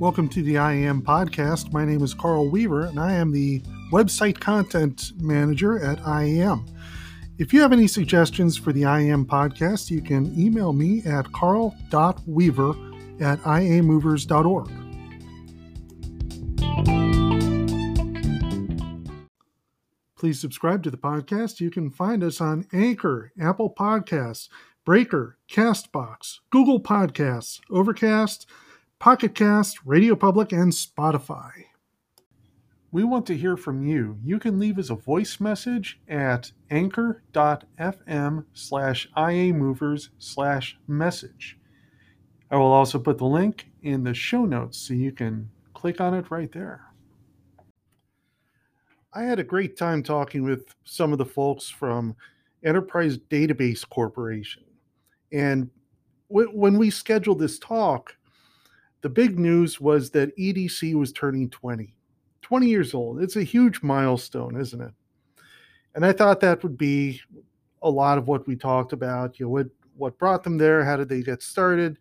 Welcome to the IAM podcast. My name is Carl Weaver, and I am the website content manager at IAM. If you have any suggestions for the IAM podcast, you can email me at carl.weaver at iamovers.org. Please subscribe to the podcast. You can find us on Anchor, Apple Podcasts, Breaker, Castbox, Google Podcasts, Overcast, Pocket Cast, Radio Public, and Spotify. We want to hear from you. You can leave us a voice message at anchor.fm slash iamovers slash message. I will also put the link in the show notes so you can click on it right there. I had a great time talking with some of the folks from Enterprise Database Corporation. And when we scheduled this talk, the big news was that EDC was turning 20, 20 years old. It's a huge milestone, isn't it? And I thought that would be a lot of what we talked about. You know, what what brought them there? How did they get started?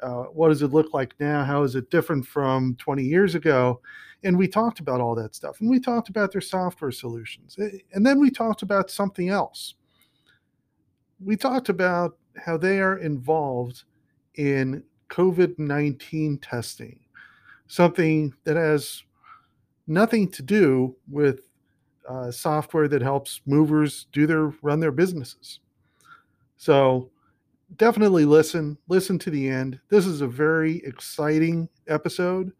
Uh, what does it look like now? How is it different from 20 years ago? And we talked about all that stuff. And we talked about their software solutions. And then we talked about something else. We talked about how they are involved in COVID 19 testing, something that has nothing to do with uh, software that helps movers do their run their businesses. So definitely listen, listen to the end. This is a very exciting episode,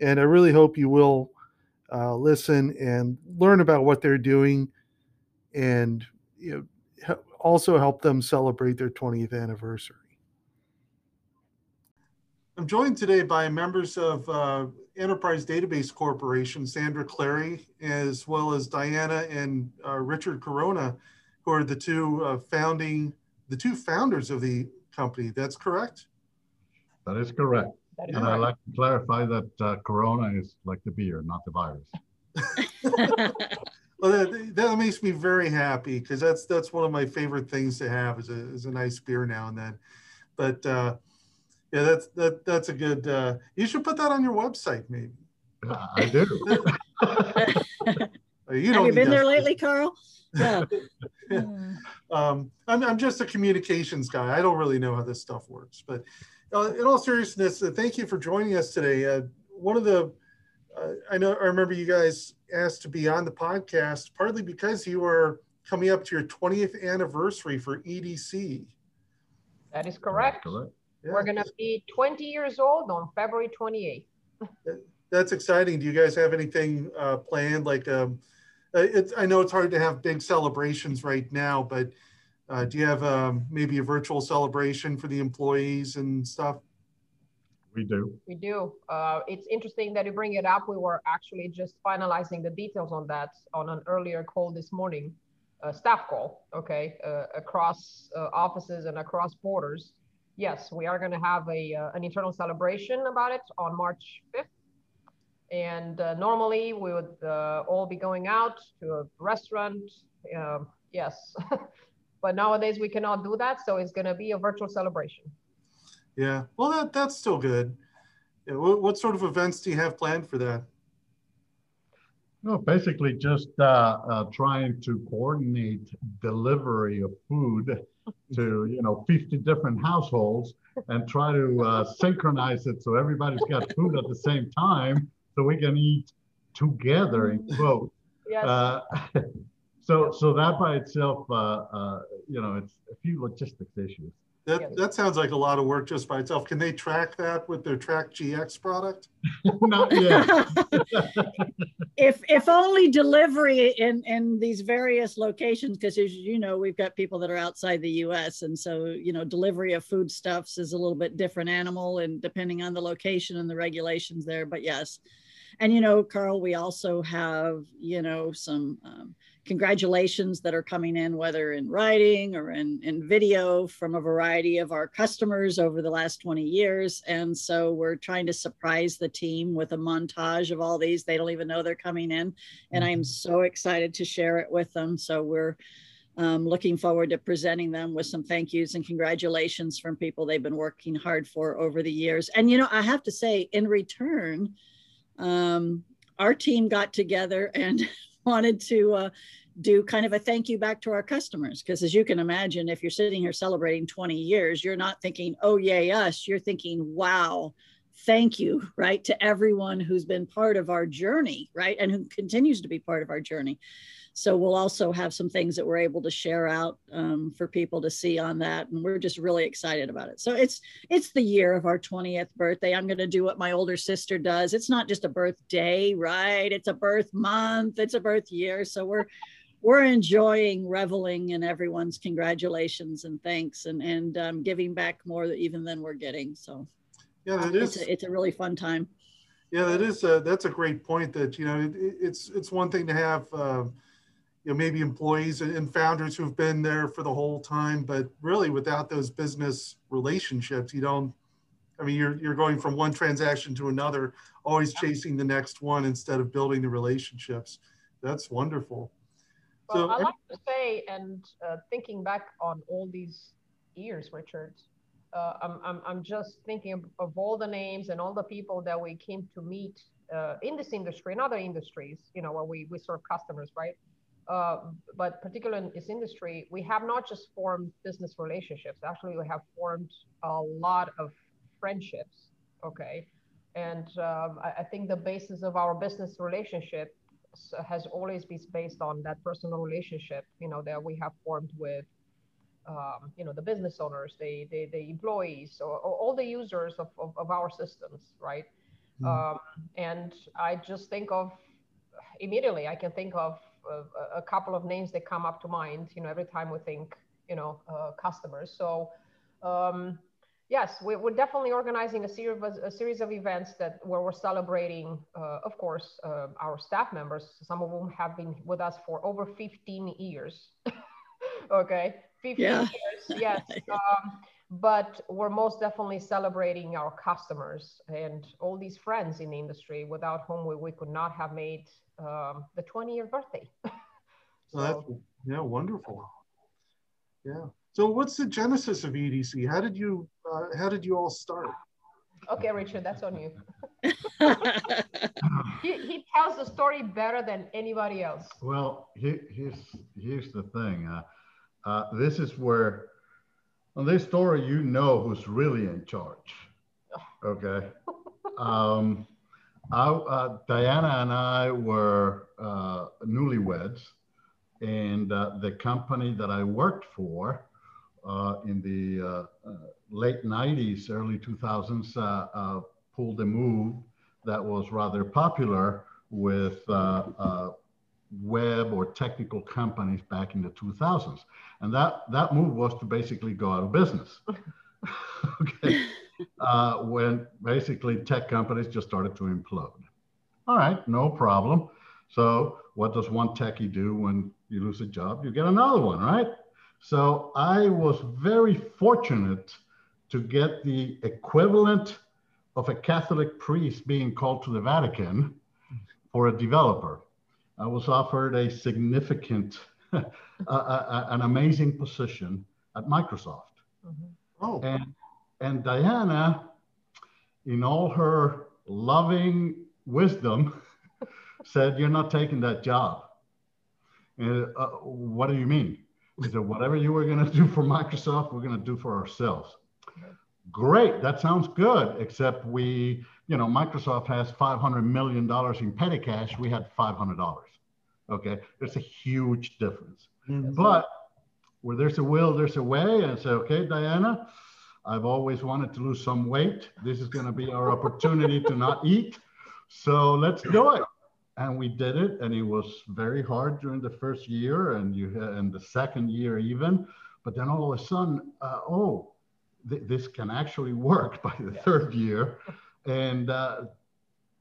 and I really hope you will uh, listen and learn about what they're doing and you know, also help them celebrate their 20th anniversary. I'm joined today by members of uh, Enterprise Database Corporation, Sandra Clary, as well as Diana and uh, Richard Corona, who are the two uh, founding, the two founders of the company. That's correct. That is correct. That is and I'd like to clarify that uh, Corona is like the beer, not the virus. well, that, that, makes me very happy because that's that's one of my favorite things to have is a, is a nice beer now and then. But uh, yeah, that's that that's a good. Uh, you should put that on your website, maybe. I do. you Have you been there lately, Carl? Yeah. um, I'm, I'm just a communications guy. I don't really know how this stuff works. But uh, in all seriousness, uh, thank you for joining us today. Uh, one of the, uh, I know, I remember you guys asked to be on the podcast partly because you are coming up to your 20th anniversary for EDC. That is correct. correct. Yeah. We're going to be 20 years old on February 28th. That's exciting. Do you guys have anything uh, planned? Like, um, uh, it's, I know it's hard to have big celebrations right now, but uh, do you have um, maybe a virtual celebration for the employees and stuff? We do. We do. Uh, it's interesting that you bring it up. We were actually just finalizing the details on that on an earlier call this morning, a staff call, okay, uh, across uh, offices and across borders. Yes, we are going to have a, uh, an internal celebration about it on March 5th and uh, normally we would uh, all be going out to a restaurant. Um, yes. but nowadays we cannot do that. So it's going to be a virtual celebration. Yeah. Well, that, that's still good. Yeah, what, what sort of events do you have planned for that? No, basically just uh, uh, trying to coordinate delivery of food to you know 50 different households and try to uh, synchronize it so everybody's got food at the same time so we can eat together in quote. Yes. Uh, so so that by itself, uh, uh, you know, it's a few logistics issues. That, that sounds like a lot of work just by itself. Can they track that with their Track GX product? Not yet. if if only delivery in in these various locations, because as you know, we've got people that are outside the U.S. and so you know, delivery of foodstuffs is a little bit different animal, and depending on the location and the regulations there. But yes, and you know, Carl, we also have you know some um, congratulations that are coming in, whether in writing or in, in video from a variety of our customers over the last 20 years. And so we're trying to surprise the team with a montage of all these. They don't even know they're coming in. And I'm mm-hmm. so excited to share it with them. So we're um, looking forward to presenting them with some thank yous and congratulations from people they've been working hard for over the years. And, you know, I have to say, in return, um, our team got together and wanted to uh, do kind of a thank you back to our customers. Because as you can imagine, if you're sitting here celebrating 20 years, you're not thinking, oh, yay, us. You're thinking, wow, thank you, right, to everyone who's been part of our journey, right, and who continues to be part of our journey. So we'll also have some things that we're able to share out um, for people to see on that, and we're just really excited about it. So it's it's the year of our 20th birthday. I'm going to do what my older sister does. It's not just a birthday, right? It's a birth month. It's a birth year. So we're we're enjoying reveling in everyone's congratulations and thanks and and um, giving back more even than we're getting. So yeah, that is. It's a, it's a really fun time. Yeah, that is. A, that's a great point. That you know, it, it's it's one thing to have. Uh, you know, maybe employees and founders who've been there for the whole time, but really without those business relationships, you don't, I mean, you're, you're going from one transaction to another, always chasing the next one instead of building the relationships. That's wonderful. Well, so, I like to say, and uh, thinking back on all these years, Richard, uh, I'm, I'm, I'm just thinking of, of, all the names and all the people that we came to meet uh, in this industry and other industries, you know, where we, we serve customers, right? Uh, but particularly in this industry, we have not just formed business relationships. Actually, we have formed a lot of friendships. Okay, and um, I, I, think the basis of our business relationship has always been based on that personal relationship. You know that we have formed with. Um, you know the business owners, the the, the employees, or, or all the users of, of, of our systems, right? Mm. Um, and I just think of immediately. I can think of a, a, couple of names that come up to mind, you know, every time we think, you know, uh, customers. So, um, yes, we, are definitely organizing a series, of, a series of events that where we're celebrating, uh, of course, uh, our staff members, some of whom have been with us for over 15 years. okay, 15 yeah. years, yes. Um, but we're most definitely celebrating our customers and all these friends in the industry without whom we, we could not have made um, the 20 year birthday. so, that's, yeah, wonderful. Yeah. So what's the genesis of EDC? How did you, uh, how did you all start? Okay, Richard, that's on you. he, he tells the story better than anybody else. Well, he, here's, here's the thing. Uh, uh, this is where on this story, you know who's really in charge. Okay. Um, I, uh, Diana and I were uh, newlyweds, and uh, the company that I worked for uh, in the uh, uh, late 90s, early 2000s pulled a move that was rather popular with web or technical companies back in the 2000s. And that, that move was to basically go out of business. okay. Uh, when basically tech companies just started to implode. All right, no problem. So, what does one techie do when you lose a job? You get another one, right? So, I was very fortunate to get the equivalent of a Catholic priest being called to the Vatican for a developer. I was offered a significant, uh, uh, an amazing position at Microsoft. Mm-hmm. Oh. And, and Diana, in all her loving wisdom, said, You're not taking that job. And, uh, what do you mean? He said, Whatever you were going to do for Microsoft, we're going to do for ourselves. Great, that sounds good, except we, you know, Microsoft has $500 million in petty cash. We had $500. Okay, there's a huge difference. Mm-hmm. But where there's a will, there's a way. And say, okay, Diana, I've always wanted to lose some weight. This is going to be our opportunity to not eat. So let's do it. And we did it, and it was very hard during the first year, and you and the second year even. But then all of a sudden, uh, oh, th- this can actually work by the yeah. third year, and uh,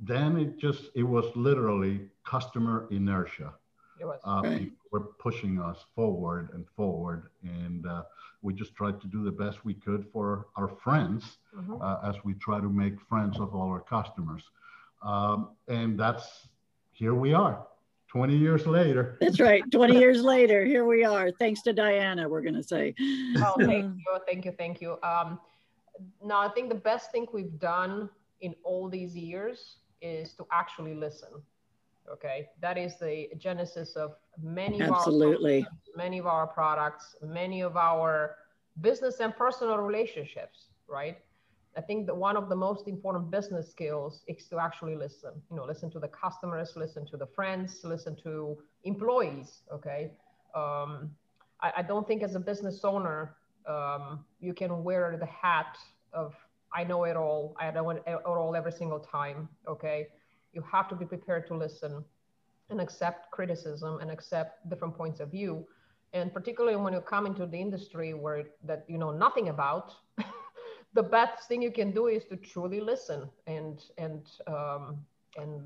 then it just it was literally customer inertia. It was. Uh, right. Were pushing us forward and forward, and uh, we just tried to do the best we could for our friends mm-hmm. uh, as we try to make friends of all our customers. Um, and that's here we are, 20 years later. That's right. 20 years later, here we are. Thanks to Diana, we're going to say. Oh, thank you. Thank you. Thank you. Um, now, I think the best thing we've done in all these years is to actually listen. Okay. That is the genesis of many Absolutely. of our many of our products, many of our business and personal relationships, right? I think that one of the most important business skills is to actually listen. You know, listen to the customers, listen to the friends, listen to employees. Okay, um, I, I, don't think as a business owner um, you can wear the hat of I know it all. I know it all every single time. Okay, you have to be prepared to listen and accept criticism and accept different points of view. And particularly when you come into the industry where that you know nothing about. the best thing you can do is to truly listen and and um, and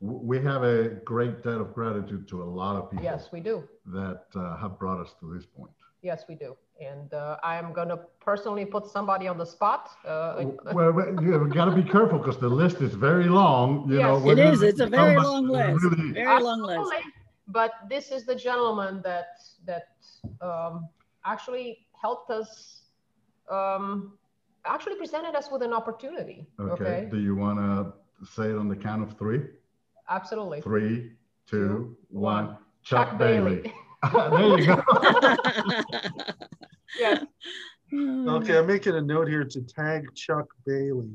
we have a great debt of gratitude to a lot of people yes we do that uh, have brought us to this point yes we do and uh, i'm going to personally put somebody on the spot uh, well you got to be careful because the list is very long you yes. know it is it's a very long list really... very long list but this is the gentleman that that um, actually helped us um, actually presented us with an opportunity. Okay. okay? Do you want to say it on the count of three? Absolutely. Three, two, one. Chuck, Chuck Bailey. there you go. yes. Okay, I'm making a note here to tag Chuck Bailey.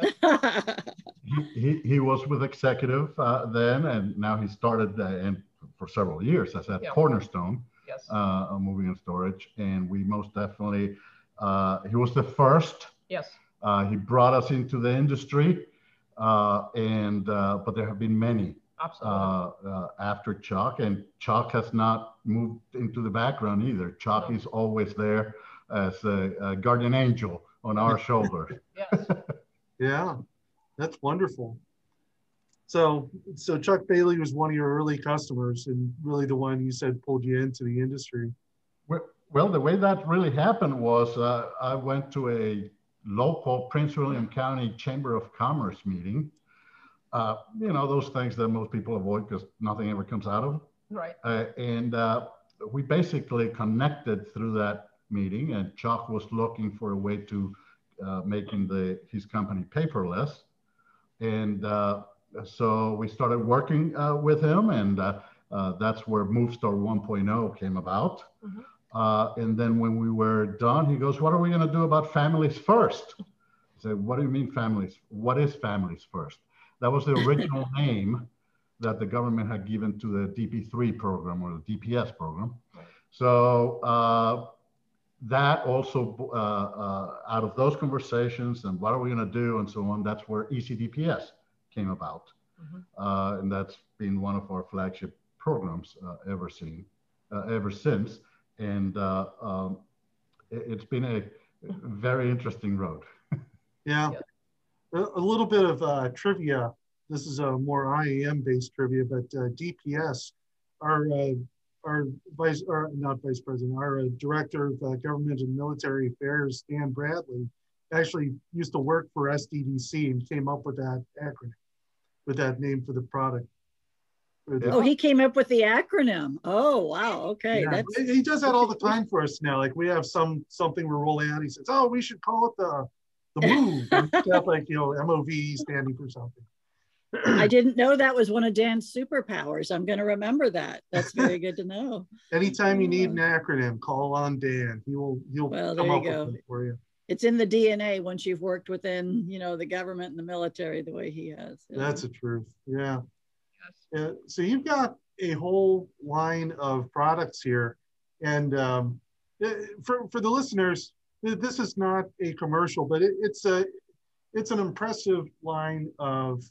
he, he, he was with Executive uh, then, and now he started uh, and for several years as at yeah. Cornerstone, yes. uh, moving and storage. And we most definitely uh, he was the first. Yes. Uh, he brought us into the industry, uh, and uh, but there have been many. Absolutely. Uh, after Chuck, and Chuck has not moved into the background either. Chuck no. is always there as a, a guardian angel on our shoulders. Yes. yeah, that's wonderful. So, so Chuck Bailey was one of your early customers, and really the one you said pulled you into the industry. Well, the way that really happened was uh, I went to a local Prince William County Chamber of Commerce meeting. Uh, you know, those things that most people avoid because nothing ever comes out of them. Right. Uh, and uh, we basically connected through that meeting, and Chuck was looking for a way to uh, making the his company paperless. And uh, so we started working with him, and that's where MoveStar 1.0 came about. Mm-hmm. Uh, and then when we were done, he goes, What are we going to do about families first? I said, What do you mean families? What is families first? That was the original name that the government had given to the DP3 program or the DPS program. So uh, that also, uh, uh, out of those conversations and what are we going to do and so on, that's where ECDPS came about. Mm-hmm. Uh, and that's been one of our flagship programs uh, ever seen, ever since and uh, um, it, has been a very interesting road. yeah. yeah. A, little bit of uh, trivia. This is a more IAM based trivia, but uh, DPS, our uh, our vice, or not vice president, our uh, director of uh, government and military affairs, Dan Bradley, actually used to work for SDDC and came up with that acronym, with that name for the product. Oh, he came up with the acronym. Oh, wow. Okay. Yeah. That's... He does that all the time for us now. Like we have some something we're rolling out. He says, "Oh, we should call it the the move." stuff like you know, MOV standing for something. I didn't know that was one of Dan's superpowers. I'm going to remember that. That's very good to know. Anytime you need an acronym, call on Dan. He will. He'll well, come up go. with it for you. It's in the DNA once you've worked within, you know, the government and the military the way he has. That's the truth. Yeah. Uh, so you've got a whole line of products here. And um, uh, for, for the listeners, this is not a commercial, but it, it's a it's an impressive line of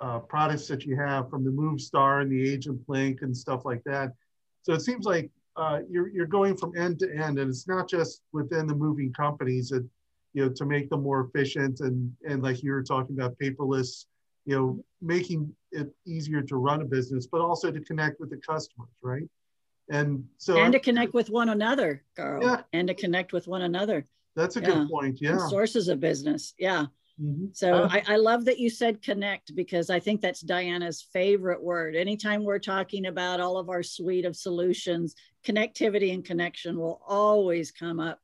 uh, products that you have from the MoveStar and the Agent Link and stuff like that. So it seems like uh, you're, you're going from end to end, and it's not just within the moving companies that you know to make them more efficient and and like you were talking about paperless you know, making it easier to run a business, but also to connect with the customers, right? And so and to connect with one another, Carl. Yeah. And to connect with one another. That's a yeah. good point. Yeah. And sources of business. Yeah. Mm-hmm. So uh, I, I, love that you said connect because I think that's Diana's favorite word. Anytime we're talking about all of our suite of solutions, connectivity and connection will always come up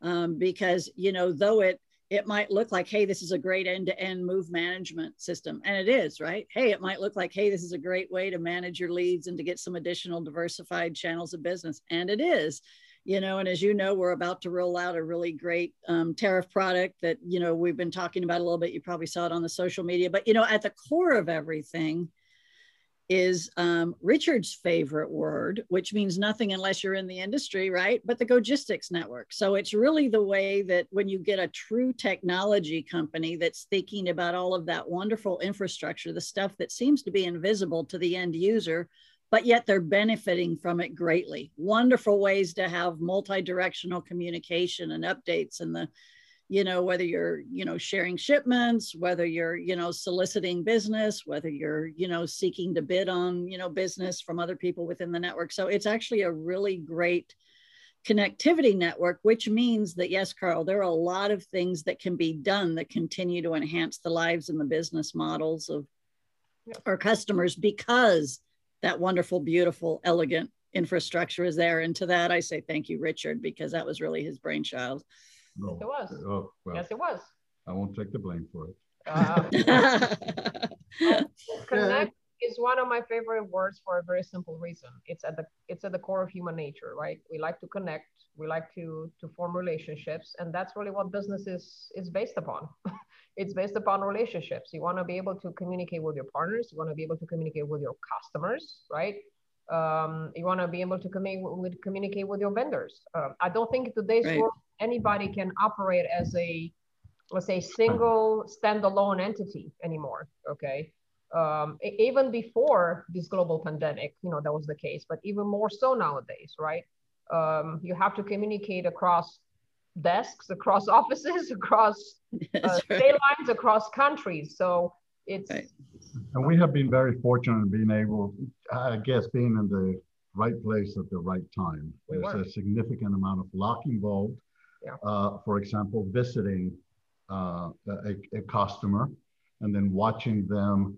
um, because you know though it it might look like hey this is a great end-to-end move management system and it is right? Hey it might look like hey this is a great way to manage your leads and to get some additional diversified channels of business and it is you know and as you know we're about to roll out a really great um, tariff product that you know we've been talking about a little bit. You probably saw it on the social media but you know at the core of everything is um, richard's favorite word which means nothing unless you're in the industry right but the gogistics network so it's really the way that when you get a true technology company that's thinking about all of that wonderful infrastructure the stuff that seems to be invisible to the end user but yet they're benefiting from it greatly. Wonderful ways to have multi-directional communication and updates and the, you know, whether you're, you know, sharing shipments, whether you're, you know, soliciting business, whether you're, you know, seeking to bid on, you know, business from other people within the network. So it's actually a really great connectivity network, which means that, yes, Carl, there are a lot of things that can be done that continue to enhance the lives and the business models of our customers because that wonderful, beautiful, elegant infrastructure is there. And to that, I say thank you, Richard, because that was really his brainchild. No. Yes, it was. Oh, well, yes, it was. I won't take the blame for it. Uh, connect is one of my favorite words for a very simple reason. It's at the it's at the core of human nature, right? We like to connect. We like to to form relationships, and that's really what business is is based upon. it's based upon relationships. You want to be able to communicate with your partners. You want to be able to communicate with your customers, right? Um, you want to be able to communicate with, communicate with your vendors. Uh, I don't think today's right. world anybody can operate as a, let's say, single standalone entity anymore. Okay. Um, even before this global pandemic, you know, that was the case, but even more so nowadays, right? Um, you have to communicate across desks across offices across uh, state lines across countries so it's right. and we have been very fortunate in being able i guess being in the right place at the right time we there's were. a significant amount of luck involved yeah. uh, for example visiting uh, a, a, customer and then watching them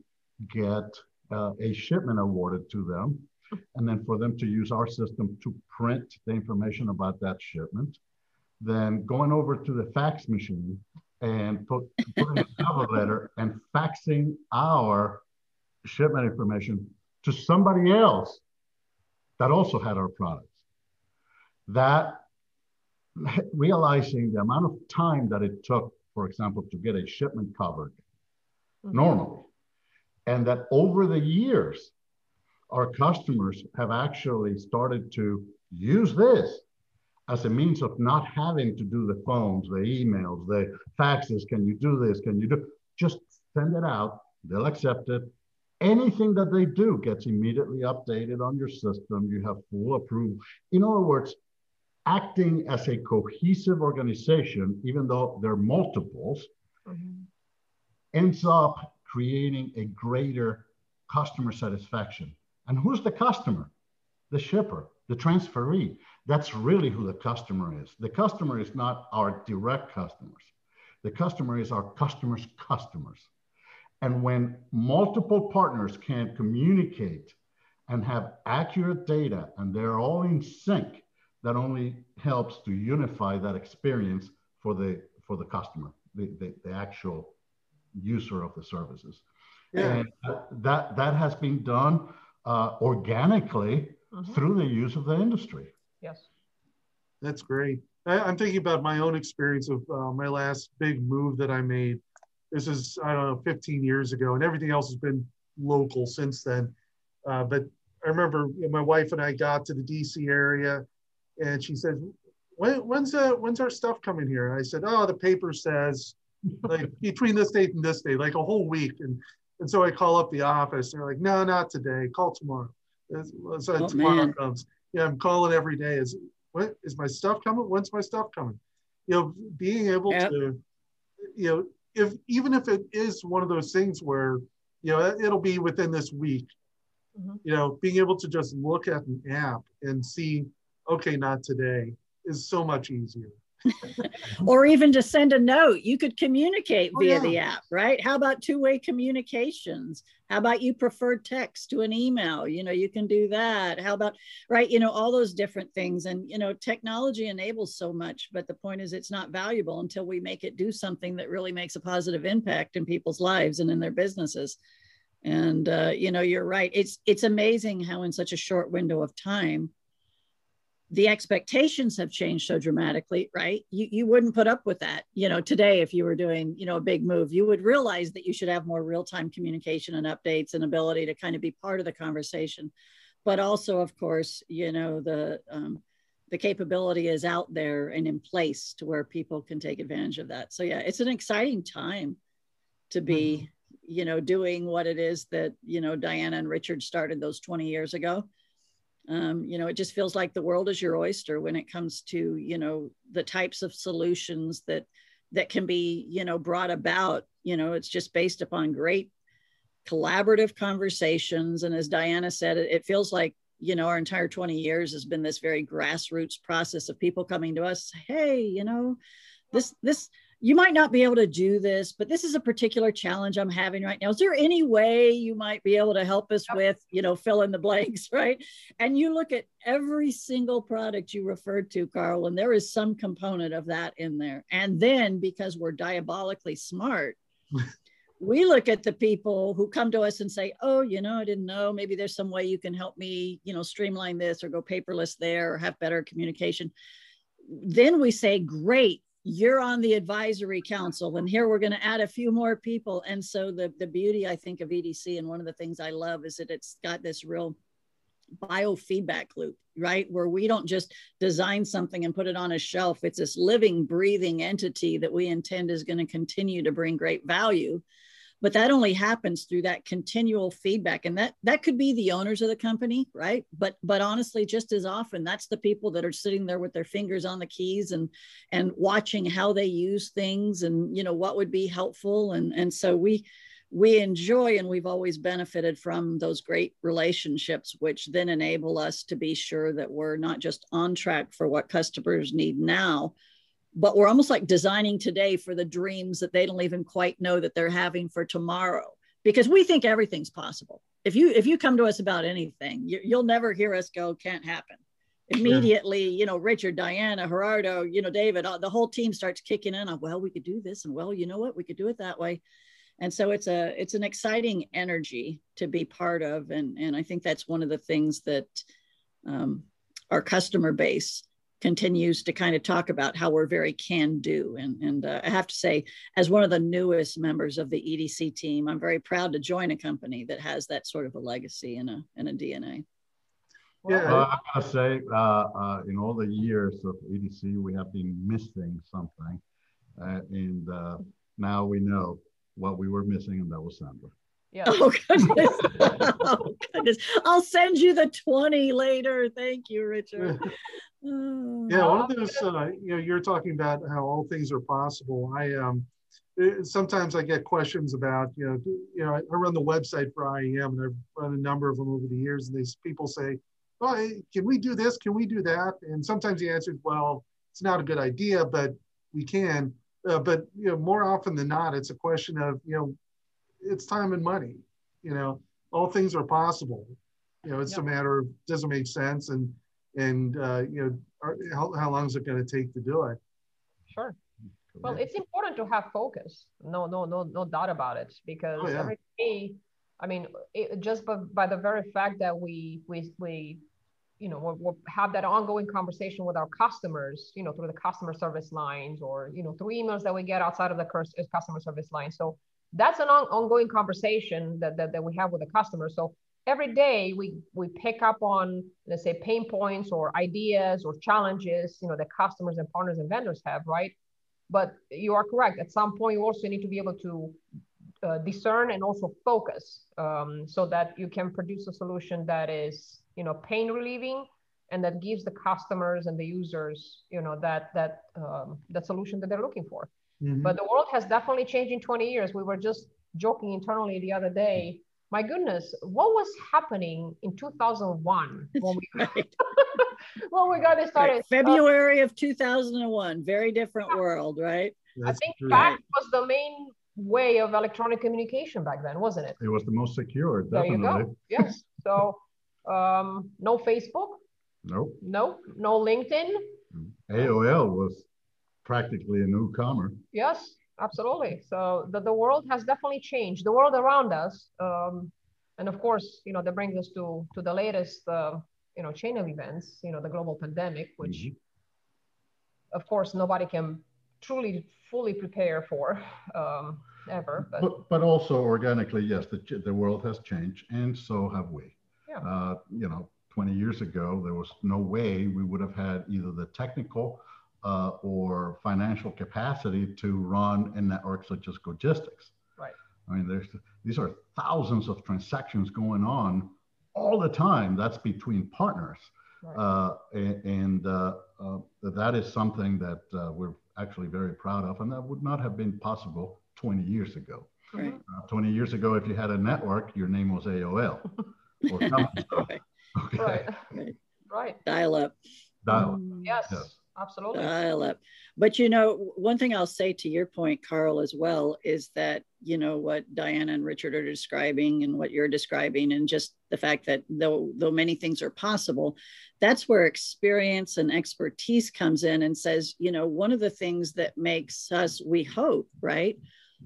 get uh, a shipment awarded to them and then for them to use our system to print the information about that shipment then going over to the fax machine and put, putting a cover letter and faxing our shipment information to somebody else that also had our products. That realizing the amount of time that it took, for example, to get a shipment covered mm-hmm. normally, and that over the years, our customers have actually started to use this as a means of not having to do the phones, the emails, the faxes. Can you do this? Can you do? Just send it out. They'll accept it. Anything that they do gets immediately updated on your system. You have full approval. In other words, acting as a cohesive organization, even though they're multiples, mm-hmm. ends up creating a greater customer satisfaction. And who's the customer? The shipper, the transferee. That's really who the customer is. The customer is not our direct customers. The customer is our customer's customers. And when multiple partners can communicate and have accurate data and they're all in sync, that only helps to unify that experience for the for the customer, the, the, the actual user of the services. Yeah. And that that has been done uh, organically mm-hmm. through the use of the industry. Yes. That's great. I, am thinking about my own experience of uh, my last big move that I made. This is, I don't know, 15 years ago, and everything else has been local since then. Uh, but I remember my wife and I got to the DC area, and she said, when, when's uh, when's our stuff coming here? And I said, oh, the paper says like between this date and this date, like a whole week. And and so I call up the office. And they're like, no, not today. Call tomorrow. So oh, tomorrow man. comes yeah, I'm calling every day. Is what is my stuff coming? When's my stuff coming? You know, being able yep. to, you know, if even if it is one of those things where, you know, it'll be within this week. Mm-hmm. You know, being able to just look at an app and see, okay, not today, is so much easier. or even to send a note. You could communicate Oh, via yeah. the app, right? How about two way communications? How about you prefer text to an email? You know, you can do that. How about, right? You know, all those different things. And, you know, technology enables so much, but the point is it's not valuable until we make it do something that really makes a positive impact in people's lives and in their businesses. And, uh, you know, you're right. It's, it's amazing how in such a short window of time, the expectations have changed so dramatically, right? You, you wouldn't put up with that. You know, today, if you were doing, you know, a big move, you would realize that you should have more real-time communication and updates and ability to kind of be part of the conversation. But also, of course, you know, the um, the capability is out there and in place to where people can take advantage of that. So yeah, it's an exciting time to be, you know, doing what it is that, you know, Diana and Richard started those 20 years ago um, you know it just feels like the world is your oyster when it comes to you know the types of solutions that that can be you know brought about. You know it's just based upon great collaborative conversations. And as diana said it, it feels like you know our entire 20 years has been this very grassroots process of people coming to us hey you know this this you might not be able to do this, but this is a particular challenge I'm having right now. Is there any way you might be able to help us with, you know, fill in the blanks, right? And you look at every single product you referred to, Carl, and there is some component of that in there. And then because we're diabolically smart, we look at the people who come to us and say, oh, you know, I didn't know. Maybe there's some way you can help me, you know, streamline this or go paperless there or have better communication. Then we say, great, you're on the advisory council and here we're going to add a few more people. And so the the beauty i think of edc and one of the things i love is that it's got this real biofeedback loop right? Where we don't just design something and put it on a shelf. It's this living breathing entity that we intend is going to continue to bring great value but that only happens through that continual feedback. And that that could be the owners of the company right? But but honestly just as often that's the people that are sitting there with their fingers on the keys and and watching how they use things and you know what would be helpful. And and so we we enjoy and we've always benefited from those great relationships which then enable us to be sure that we're not just on track for what customers need now but we're almost like designing today for the dreams that they don't even quite know that they're having for tomorrow because we think everything's possible. If you if you come to us about anything you, you'll never hear us go can't happen. Immediately you know richard diana gerardo you know david uh, the whole team starts kicking in on well we could do this and well you know what? We could do it that way. And so it's a it's an exciting energy to be part of and and i think that's one of the things that um, our customer base continues to kind of talk about how we're very can do. And, and uh, I have to say, as one of the newest members of the EDC team, I'm very proud to join a company that has that sort of a legacy and a, and a DNA. Yeah, uh, I gotta say, uh, uh, in all the years of EDC, we have been missing something, uh, and uh, now we know what we were missing, and that was Sandra. Yeah. Oh goodness. oh goodness. I'll send you the 20 later. Thank you, Richard. Yeah, one of those, uh, you know, you're talking about how all things are possible. I um, sometimes I get questions about, you know, do- you know, I, I run the website for IAM, and I've run a number of them over the years, and these people say, "Oh, hey, can we do this? Can we do that?" And sometimes the answer is, "Well, it's not a good idea, but we can." Uh, but you know, more often than not, it's a question of, you know, it's time and money. You know, all things are possible. You know, it's a matter of does it make sense and and uh, you know are, how, how long is it going to take to do it Sure. Well, it's important to have focus. No, no, no, no doubt about it. Because Oh, yeah. every day, I mean, it, just by, by the very fact that we we we, you know, we we have that ongoing conversation with our customers, you know, through the customer service lines or you know through emails that we get outside of the customer service line. So that's an on, ongoing conversation that, that that we have with the customer. So every day we we pick up on let's say pain points or ideas or challenges, you know, that customers and partners and vendors have, right? but you are correct. At some point, you also need to be able to uh, discern and also focus um, so that you can produce a solution that is, you know, pain relieving and that gives the customers and the users, you know, that that um, that solution that they're looking for. Mhm. But the world has definitely changed in 20 years. We were just joking internally the other day my goodness, what was happening in 2001 when we, right. when we got started? Right. February of 2001, very different yeah. world, right? That's I think true. fax was the main way of electronic communication back then, wasn't it? It was the most secure, definitely. There you go. yes. So um, no Facebook. Nope. No, no LinkedIn. AOL was practically a newcomer. Yes, absolutely. So the, the world has definitely changed. The world around us, um, and of course, you know, that brings us to to the latest, uh, you know, chain of events. You know, the global pandemic, which, mm-hmm. of course, nobody can truly fully prepare for um, ever. But. but but also organically, yes, the the world has changed, and so have we. Yeah. Uh, you know, 20 years ago, there was no way we would have had either the technical uh, or financial capacity to run a network such as Logistics. Right. I mean, there's these are thousands of transactions going on all the time. That's between partners, right. uh, and, and uh, uh, that is something that uh, we're actually very proud of, and that would not have been possible 20 years ago. Right. Uh, 20 years ago, if you had a network, your name was AOL. or right. Okay. Right. Right. right. Dial up. Dial up. Yes. yes absolutely. Dial up. But you know, one thing I'll say to your point, Carl, as well, is that you know what Diana and Richard are describing and what you're describing, and just the fact that though though many things are possible, that's where experience and expertise comes in and says, you know, one of the things that makes us, we hope, right,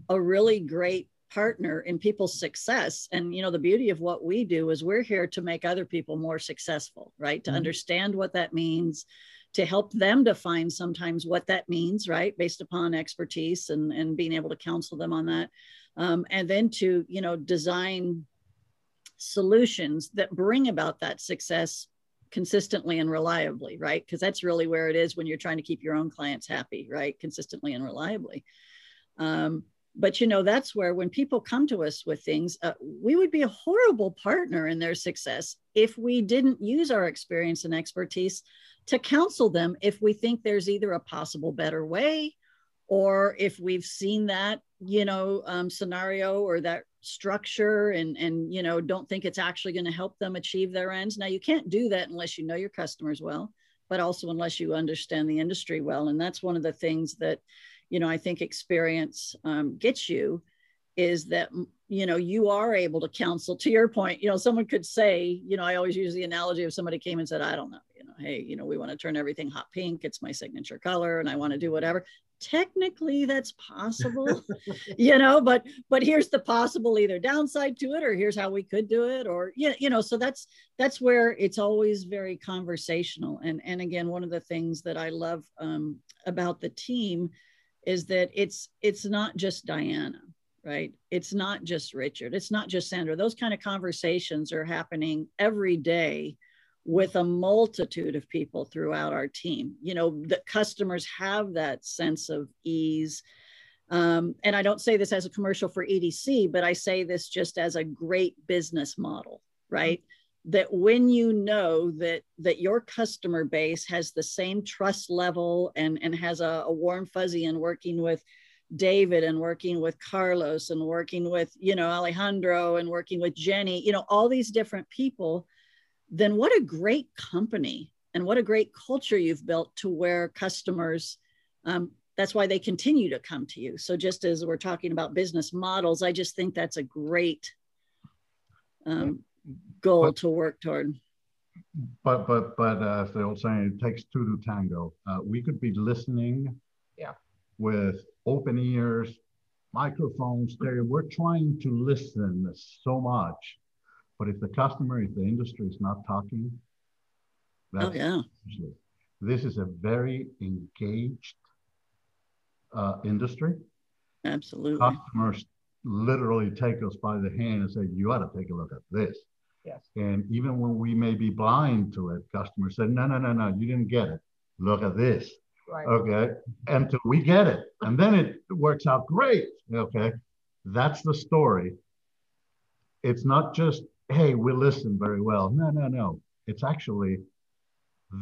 a really great partner in people's success and you know the beauty of what we do is we're here to make other people more successful right to mm-hmm. understand what that means to help them define sometimes what that means, right, based upon expertise and, and being able to counsel them on that. Um, and then to, you know, design solutions that bring about that success consistently and reliably, right? Because that's really where it is when you're trying to keep your own clients happy, right? Consistently and reliably. Um, but you know that's where when people come to us with things uh, we would be a horrible partner in their success if we didn't use our experience and expertise to counsel them if we think there's either a possible better way or if we've seen that you know um, scenario or that structure and and you know don't think it's actually going to help them achieve their ends. Now you can't do that unless you know your customers well but also unless you understand the industry well. And that's one of the things that you know i think experience um, gets you is that you know you are able to counsel to your point you know someone could say you know i always use the analogy of somebody came and said i don't know you know hey you know we want to turn everything hot pink it's my signature color and i want to do whatever. Technically that's possible you know but but here's the possible either downside to it or here's how we could do it or yeah you know so that's that's where it's always very conversational. And and again one of the things that i love um, about the team is that it's it's not just diana right? It's not just Richard, it's not just Sandra. Those kind of conversations are happening every day with a multitude of people throughout our team. You know, the customers have that sense of ease. Um, and I don't say this as a commercial for EDC, but I say this just as a great business model, right? Mm-hmm. That when you know that that your customer base has the same trust level and and has a, a warm fuzzy in working with David and working with Carlos and working with, you know, Alejandro and working with Jenny, you know, all these different people, then what a great company and what a great culture you've built to where customers, um, that's why they continue to come to you. So just as we're talking about business models, I just think that's a great um, goal but, to work toward. But but but uh, as the old saying, it takes two to tango. Uh, we could be listening, yeah, with open ears, microphones, stereo. We're trying to listen so much. But if the customer, if the industry is not talking, oh, yeah. this is a very engaged uh, industry. Absolutely. Customers literally take us by the hand and say, you ought to take a look at this. Yes. And even when we may be blind to it, customers say, no, no, no, no, you didn't get it. Look at this. Right. Okay. Until we get it. And then it works out great. Okay. That's the story. It's not just, hey, we listen very well. No, no, no. It's actually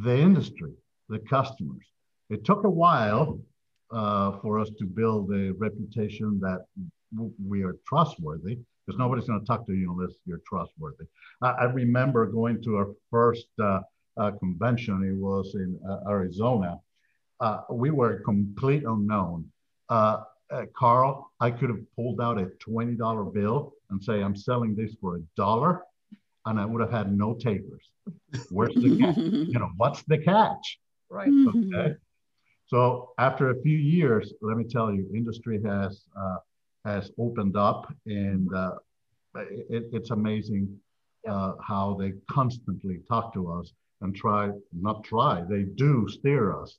the industry, the customers. It took a while uh, for us to build a reputation that we are trustworthy because nobody's going to talk to you unless you're trustworthy. I, I remember going to our first uh, uh, convention. It was in uh, Arizona. Uh, we were a complete unknown. Uh, uh, Carl, I could have pulled out a twenty dollar bill and say I'm selling this for a dollar, and I would have had no takers. Where's the catch? you know what's the catch? Right. Okay. So after a few years, let me tell you, industry has uh, has opened up, and uh, it, it's amazing uh, how they constantly talk to us and try not try they do steer us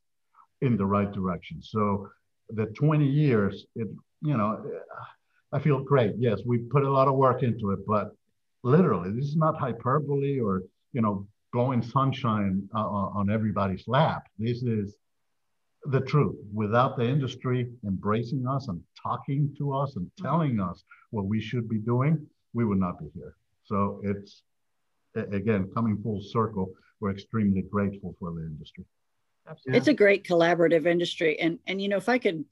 in the right direction. So the 20 years, it you know, I feel great. Yes, we put a lot of work into it, but literally, this is not hyperbole or you know blowing sunshine uh, on everybody's lap. This is the truth. Without the industry embracing us and talking to us and mm-hmm. telling us what we should be doing, we would not be here. So it's again coming full circle. We're extremely grateful for the industry. Absolutely. It's a great collaborative industry, and and you know if I could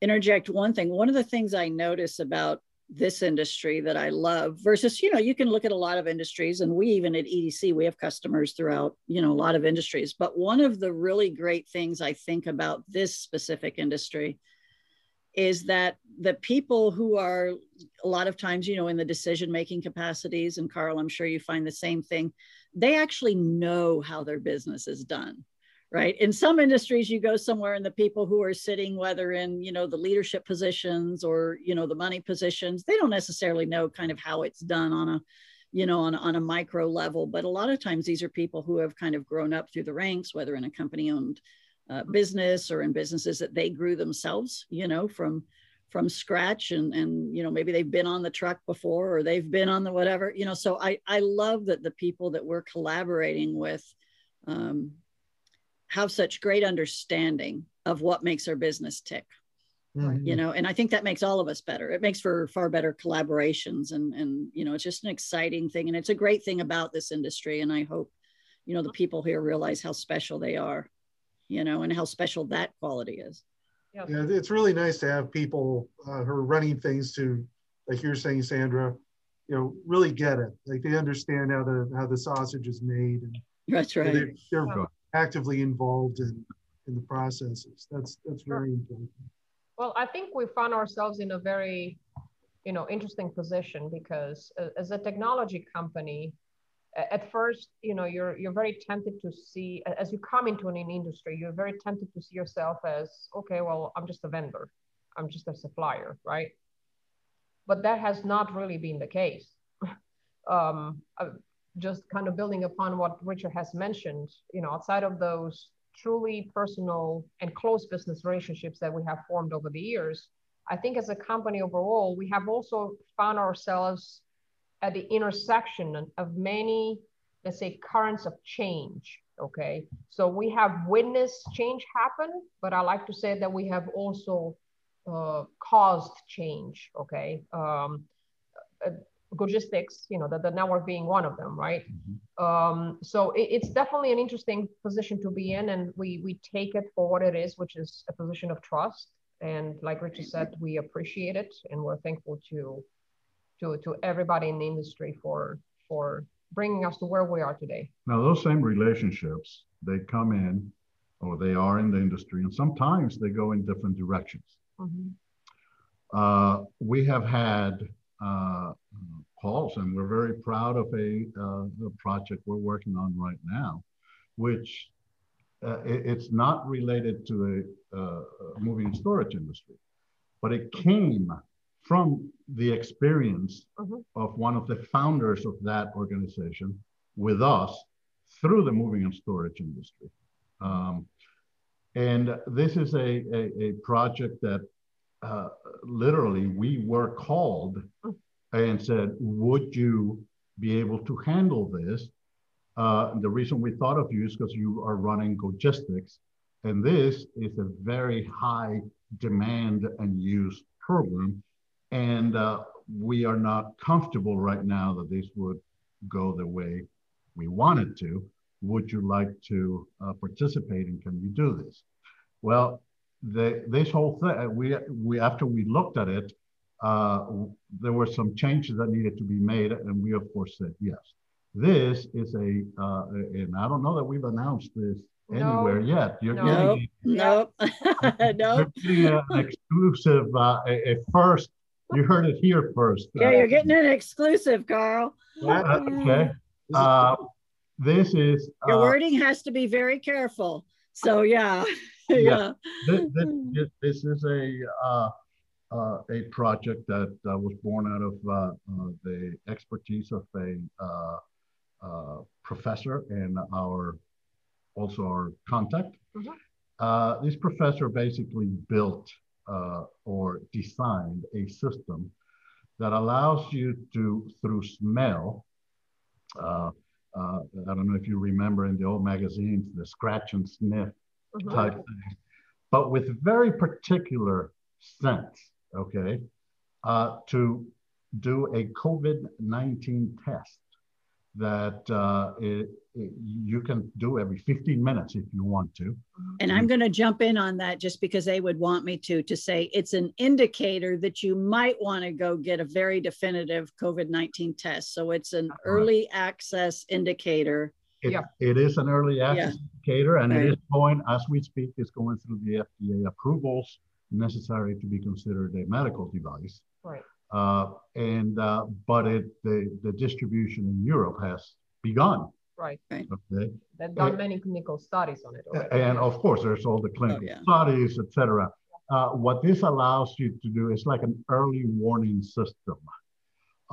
interject one thing, one of the things I notice about this industry that I love versus, you know, you can look at a lot of industries and we even at EDC, we have customers throughout, you know, a lot of industries. But one of the really great things I think about this specific industry is that the people who are a lot of times, you know, in the decision making capacities, and Carl, I'm sure you find the same thing, they actually know how their business is done right? In some industries you go somewhere and the people who are sitting whether in you know the leadership positions or you know the money positions they don't necessarily know kind of how it's done on a you know on, on a micro level. But a lot of times these are people who have kind of grown up through the ranks whether in a company owned uh, business or in businesses that they grew themselves you know from from scratch and and you know maybe they've been on the truck before or they've been on the whatever you know. So i i love that the people that we're collaborating with um, have such great understanding of what makes our business tick mm-hmm. you know and i think that makes all of us better. It makes for far better collaborations and and you know it's just an exciting thing and it's a great thing about this industry and i hope you know the people here realize how special they are you know and how special that quality is. Yeah, yeah it's really nice to have people uh, who are running things to like you're saying sandra you know really get it. Like they understand how the how the sausage is made and that's right. they're, they're actively involved in, in the processes. That's that's very important. Well, I think we found ourselves in a very, you know, interesting position because uh, as a technology company, at first, you know, you're you're very tempted to see as you come into an industry, you're very tempted to see yourself as, okay, well, I'm just a vendor, I'm just a supplier, right? But that has not really been the case. um, uh, just kind of building upon what Richard has mentioned, you know, outside of those truly personal and close business relationships that we have formed over the years, I think as a company overall, we have also found ourselves at the intersection of many, let's say, currents of change. Okay. So we have witnessed change happen, but I like to say that we have also uh, caused change. Okay. Um, logistics, you know, the, the network being one of them, right? Mm-hmm. Um, so it, it's definitely an interesting position to be in, and we we take it for what it is, which is a position of trust. And like Richard said, we appreciate it, and we're thankful to to to everybody in the industry for for bringing us to where we are today. Now, those same relationships, they come in, or they are in the industry, and sometimes they go in different directions. Mm-hmm. Uh, we have had uh, calls, and we're very proud of a, uh, project we're working on right now, which uh, it, it's not related to the uh, moving and storage industry, but it came from the experience mm-hmm. of one of the founders of that organization with us through the moving and storage industry. Um, and this is a, a, a project that uh, literally we were called and said, would you be able to handle this? Uh, the reason we thought of you is because you are running logistics, and this is a very high demand and use program. And uh, we are not comfortable right now that this would go the way we wanted to. Would you like to uh, participate and can you do this? Well, the, this whole thing, we, we after we looked at it, uh, there were some changes that needed to be made, and we of course said yes. This is a, uh, and I don't know that we've announced this anywhere No. yet. You're No. getting, Nope. Nope. you're getting an exclusive, uh, a, a first. You heard it here first. Yeah, you're getting an exclusive, Carl. Uh, okay. Uh, this is Your uh, wording has to be very careful. So yeah, Yeah. yeah. this, this, this- this is a uh, uh, a project that uh, was born out of uh, uh, the expertise of a uh, uh, professor and our also our contact. Mhm. Uh, this professor basically built uh, or designed a system that allows you to through smell. Uh, uh, I don't know if you remember in the old magazines, the scratch and sniff Mhm. type thing, but with very particular sense, okay, uh, to do a COVID 19 test that uh, it, it- you can do every 15 minutes if you want to. And I'm going to jump in on that just because they would want me to, to say it's an indicator that you might want to go get a very definitive COVID 19 test. So it's an Correct. early access indicator. It, Yeah. it is an early access indicator, and Right. it is going, as we speak, it's going through the FDA approvals necessary to be considered a medical device. Right. Uh, and uh, but it the, the distribution in Europe has begun. Right. Okay. They've done Uh, many clinical studies on it. already. And of course, there's all the clinical yeah. studies, et cetera. Uh, what this allows you to do is like an early warning system.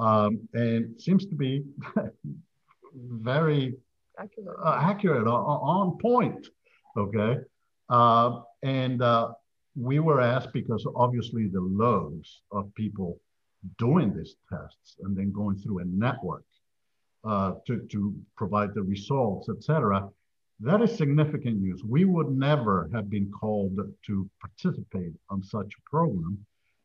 Um, and seems to be very Accurate. uh, accurate, on, on point. Okay. Uh, and uh, we were asked because obviously the loads of people doing these tests and then going through a network uh, to, to provide the results, et cetera, that is significant news. We would never have been called to participate on such a program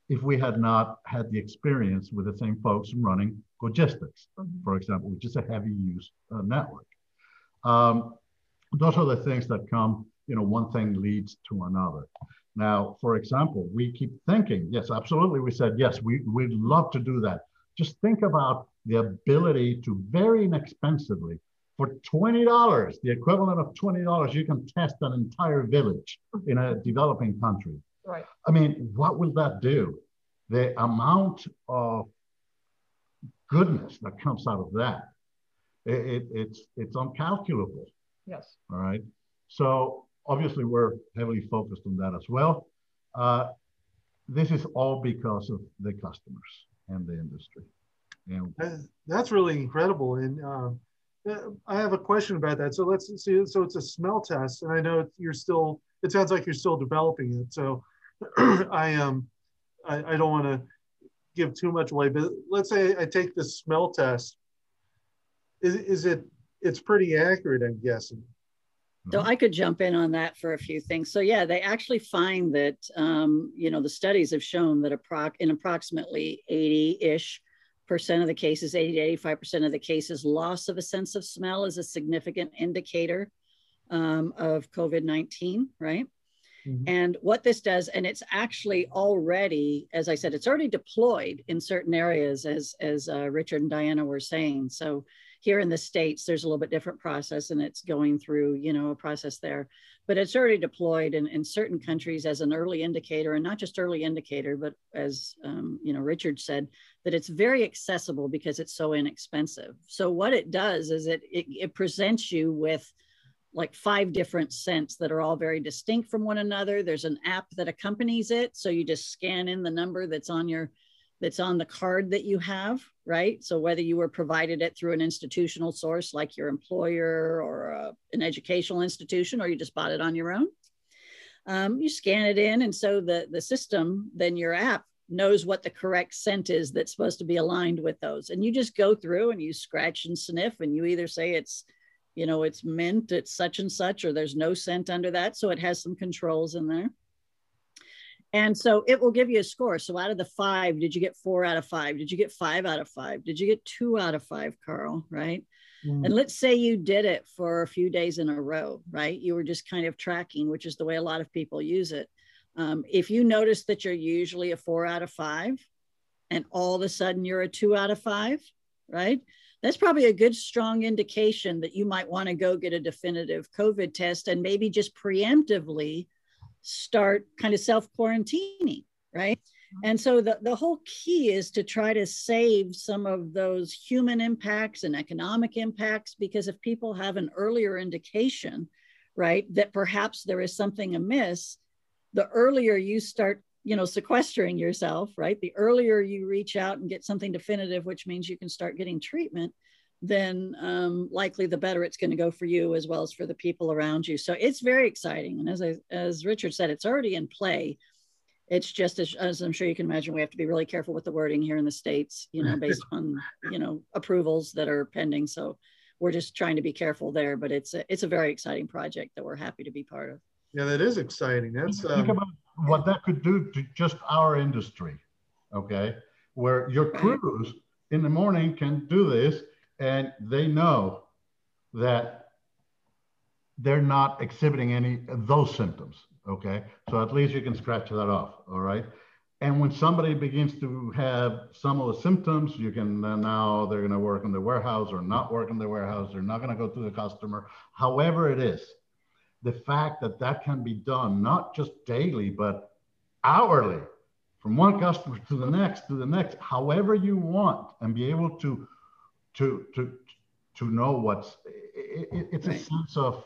if we had not had the experience with the same folks running logistics, Mhm. for example, which is a heavy use uh, network. Um, those are the things that come, you know, one thing leads to another. Now, for example, we keep thinking, yes, absolutely. We said, yes, we, we'd love to do that. Just think about the ability to very inexpensively, for $20, the equivalent of $20, you can test an entire village in a developing country. Right. I mean, what will that do? The amount of goodness that comes out of that, it, it, it's, it's uncalculable. Yes. All right. So obviously, we're heavily focused on that as well. Uh, this is all because of the customers and the industry. And That's really incredible. And uh, I have a question about that. So let's see. So it's a smell test, and I know you're still. It sounds like you're still developing it. So I um, I, I don't want to give too much away, but let's say I take this smell test. Is is it? It's pretty accurate, I'm guessing. So I could jump in on that for a few things. So yeah, they actually find that um, you know the studies have shown that approx- in approximately 80-ish percent of the cases, 80 to 85 percent of the cases, loss of a sense of smell is a significant indicator um, of COVID-19, right? Mhm. And what this does, and it's actually already, as I said, it's already deployed in certain areas, as as uh, Richard and Diana were saying. So here in the states, there's a little bit different process, and it's going through, you know, a process there. But it's already deployed in, in certain countries as an early indicator, and not just early indicator, but as um, you know, Richard said, that it's very accessible because it's so inexpensive. So what it does is it it, it presents you with like five different scents that are all very distinct from one another. There's an app that accompanies it. So you just scan in the number that's on your that's on the card that you have, right? So whether you were provided it through an institutional source like your employer or uh, an educational institution, or you just bought it on your own, um, you scan it in, and so the the system, then your app knows what the correct scent is that's supposed to be aligned with those, and you just go through and you scratch and sniff, and you either say it's you know, it's mint, it's such and such, or there's no scent under that. So it has some controls in there. And so it will give you a score. So out of the five, did you get four out of five? Did you get five out of five? Did you get two out of five, Carl? Right. Mm. And let's say you did it for a few days in a row, right? You were just kind of tracking, which is the way a lot of people use it. Um, if you notice that you're usually a four out of five, and all of a sudden you're a two out of five, right? That's probably a good strong indication that you might want to go get a definitive COVID test and maybe just preemptively start kind of self quarantining, right? Mm-hmm. And so the, the whole key is to try to save some of those human impacts and economic impacts because if people have an earlier indication, right, that perhaps there is something amiss, the earlier you start, you know, sequestering yourself, right, the earlier you reach out and get something definitive, which means you can start getting treatment, then um, likely the better it's going to go for you as well as for the people around you. So it's very exciting. And as I, as Richard said, it's already in play. It's just as, as, i'm sure you can imagine we have to be really careful with the wording here in the states you know based on you know approvals that are pending. So we're just trying to be careful there but it's a, it's a very exciting project that we're happy to be part of. Yeah that is exciting. That's um... think about what that could do to just our industry okay? Where your crews in the morning can do this and they know that they're not exhibiting any of those symptoms Okay, so at least you can scratch that off. All right. And when somebody begins to have some of the symptoms, you can uh, now they're going to work in the warehouse or not work in the warehouse. They're not going to go to the customer. However, it is the fact that that can be done not just daily, but hourly from one customer to the next to the next, however you want, and be able to to to to know what's it, it's right. a sense of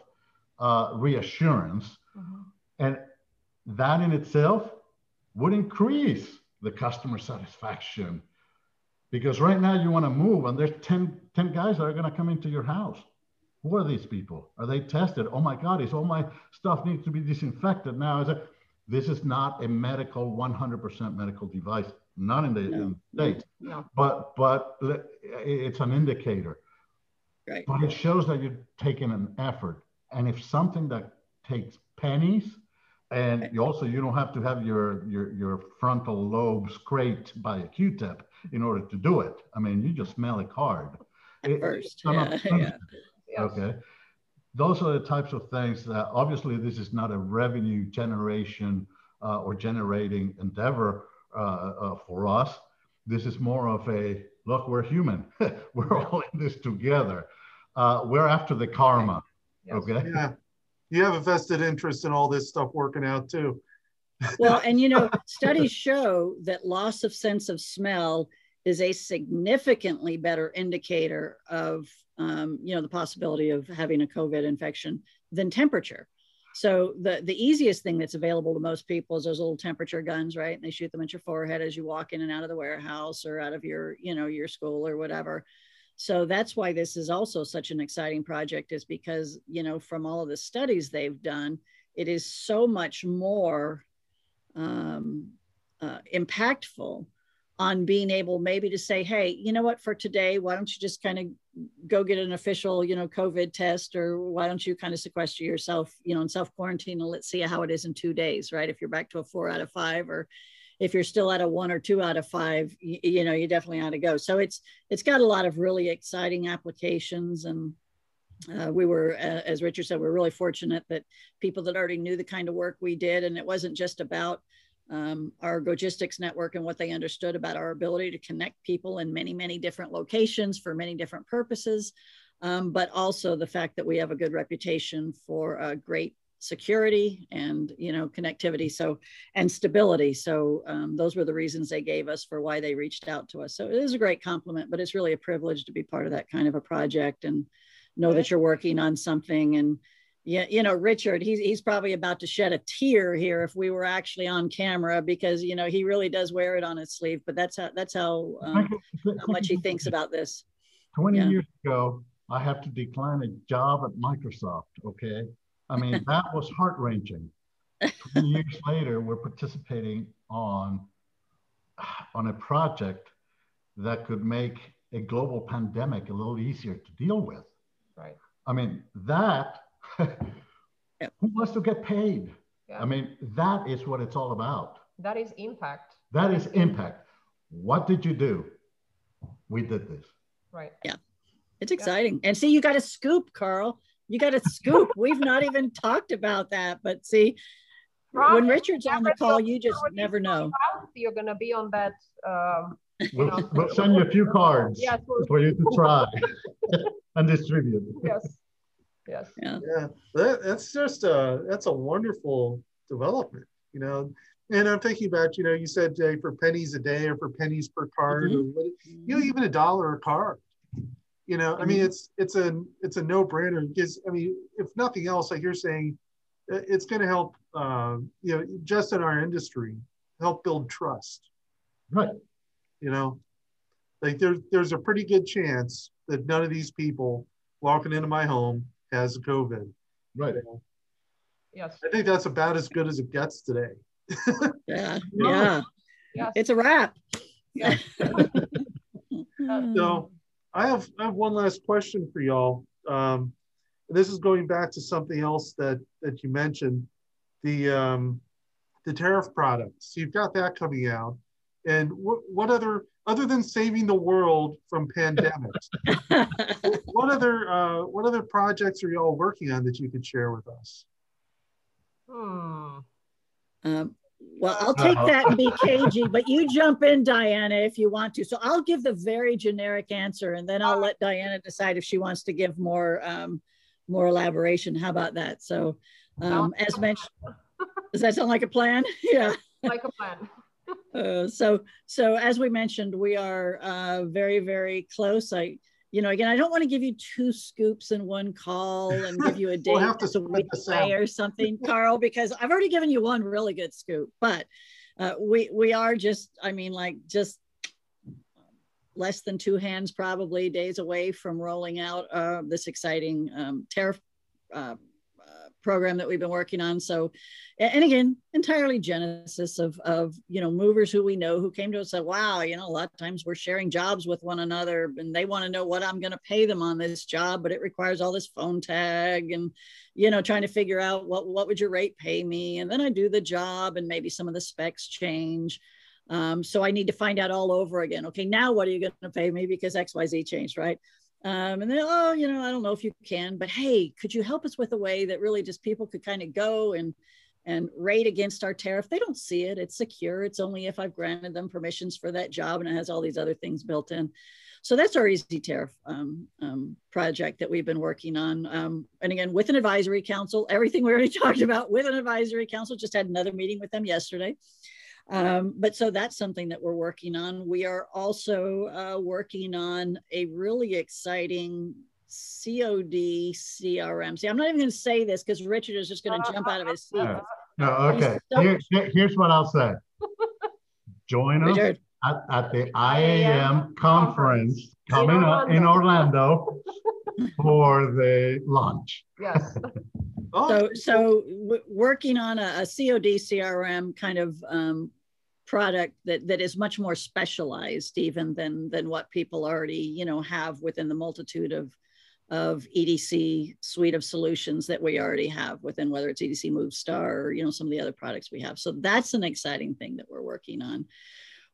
uh, reassurance. Mm-hmm and that in itself would increase the customer satisfaction. Because right now you want to move and there's 10, 10 guys that are going to come into your house. Who are these people? Are they tested? Oh my God, is all my stuff needs to be disinfected now? Is it, this is not a medical, 100% medical device, not in the, no. in the States, no. but, but it's an indicator. Right. But it shows that you're taking an effort. And if something that takes pennies and you also you don't have to have your your your frontal lobe scraped by a Q-tip in order to do it. I mean, you just smell it hard. It, First, yeah, yeah. Okay. Those are the types of things that obviously this is not a revenue generation uh, or generating endeavor for us. This is more of a look, we're human. we're all in this together. Uh, we're after the karma. Yes. Okay. Yeah you have a vested interest in all this stuff working out too. well, and you know, studies show that loss of sense of smell is a significantly better indicator of, um, you know, the possibility of having a COVID infection than temperature. So the the easiest thing that's available to most people is those little temperature guns, right? And they shoot them at your forehead as you walk in and out of the warehouse or out of your, you know, your school or whatever. So that's why this is also such an exciting project is because, you know, from all of the studies they've done, it is so much more um, uh, impactful on being able maybe to say, hey, you know what, for today, why don't you just kind of go get an official, you know, COVID test, or why don't you kind of sequester yourself, you know, in self quarantine and let's see how it is in two days, right? If you're back to a four out of five, or if you're still at a one or two out of five, you, you know, you definitely ought to go. So it's it's got a lot of really exciting applications and uh, we were, uh, as Richard said, we are really fortunate that people that already knew the kind of work we did, and it wasn't just about um, our logistics network and what they understood about our ability to connect people in many, many different locations for many different purposes, um, but also the fact that we have a good reputation for a great security and you know connectivity so and stability. So um, those were the reasons they gave us for why they reached out to us. So it is a great compliment but it's really a privilege to be part of that kind of a project and know that you're working on something and yeah you know richard he's, he's probably about to shed a tear here if we were actually on camera because you know he really does wear it on his sleeve but that's how that's how, um, how much he thinks about this 20 yeah. years ago i have to decline a job at microsoft okay I mean, that was heart wrenching. Twenty years later, we're participating on on a project that could make a global pandemic a little easier to deal with. Right. I mean, that yeah. who wants to get paid? Yeah. I mean, that is what it's all about. That is impact. That is impact. What did you do? We did this. Right. Yeah. It's exciting. Yeah. And see, you got a scoop, Carl. You got a scoop. We've not even talked about that. But see, when Richard's on the call, you just never know. You're going to be on that um, We'll, know. we'll send you a few cards Yes, we'll- for you to try and distribute. yes, yes. Yeah. Yeah, that, that's just a that's a wonderful development, you know. And I'm thinking about, you know, you said uh, for pennies a day or for pennies per card, or what, you know, even a dollar a card. You know, I mean, Mhm. it's it's a it's a no brainer. Because I mean, if nothing else, like you're saying, uh, it's going to help. Uh, you know, just in our industry, help build trust. Right. You know, like there's there's a pretty good chance that none of these people walking into my home has COVID. Right. Yes, I think that's about as good as it gets today. Yeah. No. Yeah. yes. It's a wrap. Yeah. So I have I have one last question for y'all. Um, this is going back to something else that that you mentioned, the um, the tariff products. You've got that coming out, and what what other other than saving the world from pandemics, what other uh, what other projects are y'all working on that you could share with us? Hmm. Um, well, I'll take that and be cagey, but you jump in, Diana, if you want to. So I'll give the very generic answer, and then I'll let Diana decide if she wants to give more um, more elaboration. How about that? So, um, as mentioned, does that sound like a plan? yeah. Like a plan. Uh, so, so as we mentioned, we are uh, very, very close. I, you know, again, I don't want to give you two scoops in one call and give you a date We'll have to that's a week away or something, Carl, because I've already given you one really good scoop. But uh, we we are just, I mean, like just less than two hands, probably days away from rolling out uh, this exciting um, tariff uh, program that we've been working on. So, and again, entirely genesis of of you know movers who we know who came to us and said, "Wow, you know, a lot of times we're sharing jobs with one another, and they want to know what I'm going to pay them on this job, but it requires all this phone tag and you know trying to figure out what what would your rate pay me, and then I do the job, and maybe some of the specs change." Um, so I need to find out all over again. Okay, now what are you going to pay me because X Y Z changed, right? Um, and then, oh, you know, I don't know if you can, but hey, could you help us with a way that really just people could kind of go and and rate against our tariff? They don't see it. It's secure. It's only if I've granted them permissions for that job, and it has all these other things built in. So that's our easy tariff um, um, project that we've been working on. Um, and again, with an advisory council, everything we already talked about with an advisory council. Just had another meeting with them yesterday. Um, but so that's something that we're working on. We are also uh, working on a really exciting COD CRM. See, I'm not even going to say this because Richard is just going to jump out of his seat. Yeah. No, okay. So- Here, here- here's what I'll say. Join us at, at the IAM conference coming up in Orlando for the launch. Yes. Oh, so so w- working on a, a COD CRM kind of um, product that that is much more specialized even than than what people already you know have within the multitude of of EDC suite of solutions that we already have within whether it's EDC MoveStar or you know some of the other products we have. So that's an exciting thing that we're working on.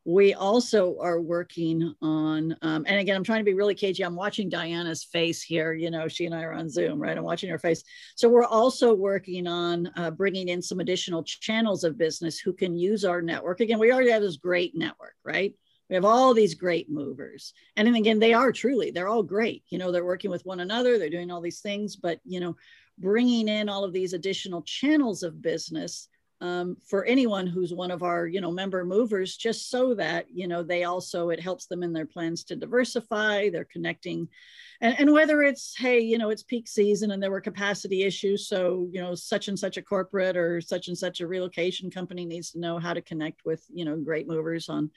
We also are working on, um, and again, I'm trying to be really cagey. I'm watching Diana's face here. You know, she and I are on Zoom, right? I'm watching her face. So we're also working on uh, bringing in some additional channels of business who can use our network. Again, we already have this great network, right? We have all these great movers. And then again, they are truly, they're all great. You know, they're working with one another, they're doing all these things, but, you know, bringing in all of these additional channels of business um, for anyone who's one of our, you know, member movers, just so that, you know, they also, it helps them in their plans to diversify, they're connecting. And, and whether it's, hey, you know, it's peak season and there were capacity issues. So, you know, such and such a corporate or such and such a relocation company needs to know how to connect with, you know, great movers on,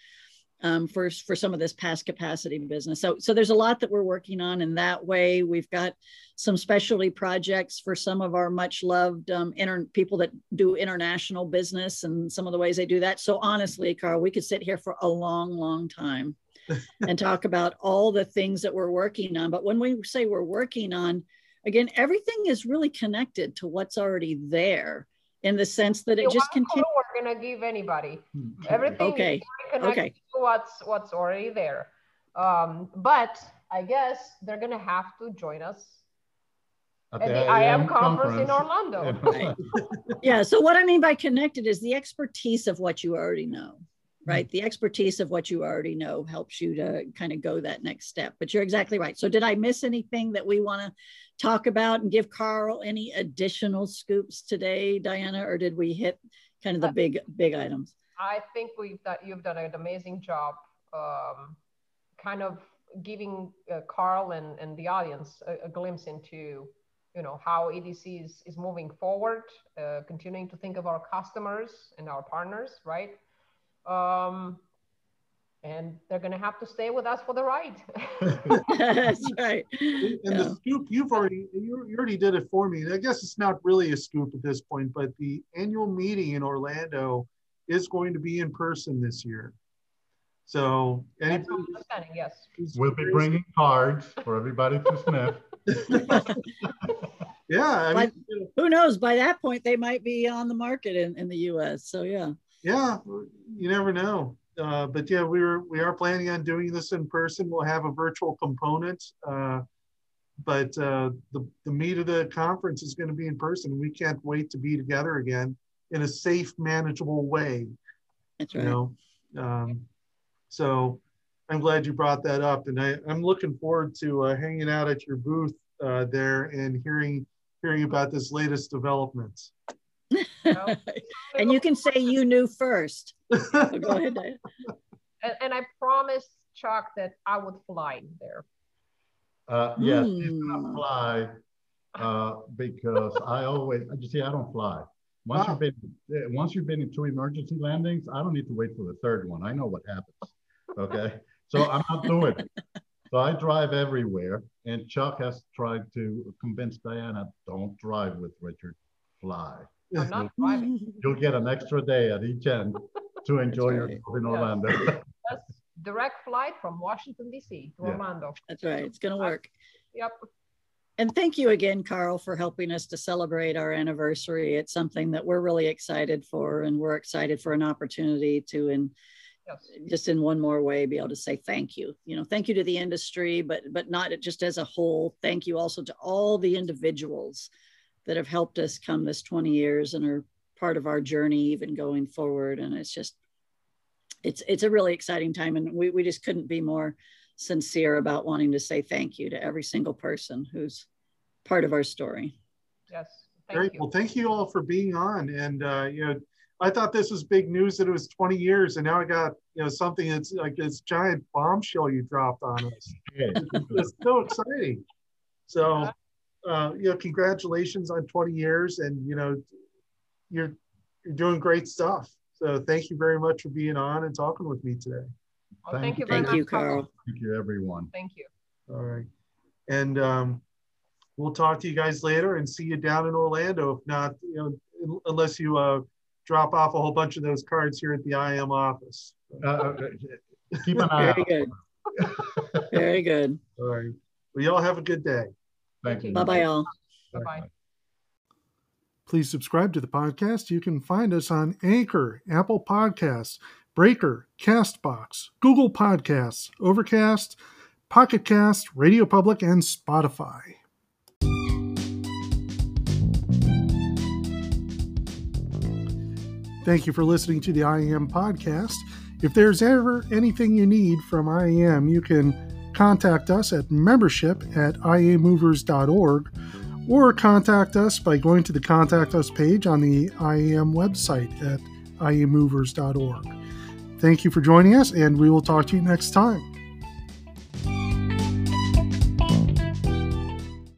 um, for, for some of this past capacity business. So, so there's a lot that we're working on in that way. We've got some specialty projects for some of our much loved um, inter- people that do international business and some of the ways they do that. So honestly, Carl, we could sit here for a long, long time and talk about all the things that we're working on. But when we say we're working on, again, everything is really connected to what's already there in the sense that it The just one continues. we're gonna give anybody. Everything Okay. is Okay. to what's what's already there. Um, but I guess they're gonna have to join us At at the IAM conference in Orlando. Right. Yeah. So what I mean by connected is the expertise of what you already know. right? The expertise of what you already know helps you to kind of go that next step. But you're exactly right. So, did I miss anything that we want to talk about and give Carl any additional scoops today, Diana, or did we hit kind of the big big items? I think we've done, you've done an amazing job, um, kind of giving uh, Carl and, and the audience a, a, glimpse into, you know, how EDC is, is moving forward, uh, continuing to think of our customers and our partners, right? Um, and they're going to have to stay with us for the ride. That's right. And yeah. the scoop, you've already you, you already did it for me. I guess it's not really a scoop at this point, but the annual meeting in Orlando is going to be in person this year. So anybody, yes, we'll be bringing cards for everybody to sniff. yeah, I mean, who knows? By that point, they might be on the market in, in the U.S. So yeah. Yeah, you never know. Uh, but yeah, we are we are planning on doing this in person. We'll have a virtual component, uh, but uh, the the meat of the conference is going to be in person. We can't wait to be together again in a safe, manageable way. That's right. You know, um, so I'm glad you brought that up, and I, I'm looking forward to uh, hanging out at your booth uh, there and hearing hearing about this latest developments. and you can say you knew first. So go ahead. And, and, I promised Chuck that I would fly there. Uh, yes, mm. he's gonna fly uh, because I always, you see, I don't fly. Once wow. you've been once you've been in two emergency landings, I don't need to wait for the third one. I know what happens. Okay, so I'm not doing it. So I drive everywhere, and Chuck has tried to convince Diana, don't drive with Richard, fly. I'm not driving. You'll get an extra day at each end to enjoy right. yourself in Orlando. That's direct flight from Washington D.C. to yeah. Orlando. That's right. It's going to work. Yep. And thank you again, Carl, for helping us to celebrate our anniversary. It's something that we're really excited for, and we're excited for an opportunity to, in yes. just in one more way, be able to say thank you. You know, thank you to the industry, but but not just as a whole. Thank you also to all the individuals that have helped us come this 20 years and are part of our journey even going forward. And it's just, it's it's a really exciting time, and we we just couldn't be more sincere about wanting to say thank you to every single person who's part of our story. Yes. Great. You. Well, thank you all for being on. And, uh, you know, I thought this was big news that it was 20 years, and now I got, you know, something that's like this giant bombshell you dropped on us. it's so exciting. So, uh, you know, congratulations on 20 years, and you know, you're you're doing great stuff. So, thank you very much for being on and talking with me today. Well, thank, thank you very thank much. You, Carl. Thank you, everyone. Thank you. All right. And um, we'll talk to you guys later and see you down in Orlando. If not, you know, unless you uh, drop off a whole bunch of those cards here at the IAM office. Uh, uh keep an eye Very good. Very good. All right. Well, y'all have a good day. Thank you. Bye bye, all. Bye bye. Please subscribe to the podcast. You can find us on Anchor, Apple Podcasts, Breaker, Castbox, Google Podcasts, Overcast, Pocket Cast, Radio Public, and Spotify. Thank you for listening to the IAM podcast. If there's ever anything you need from IAM, you can contact us at membership at iamovers.org or contact us by going to the Contact Us page on the IAM website at iamovers.org. Thank you for joining us, and we will talk to you next time.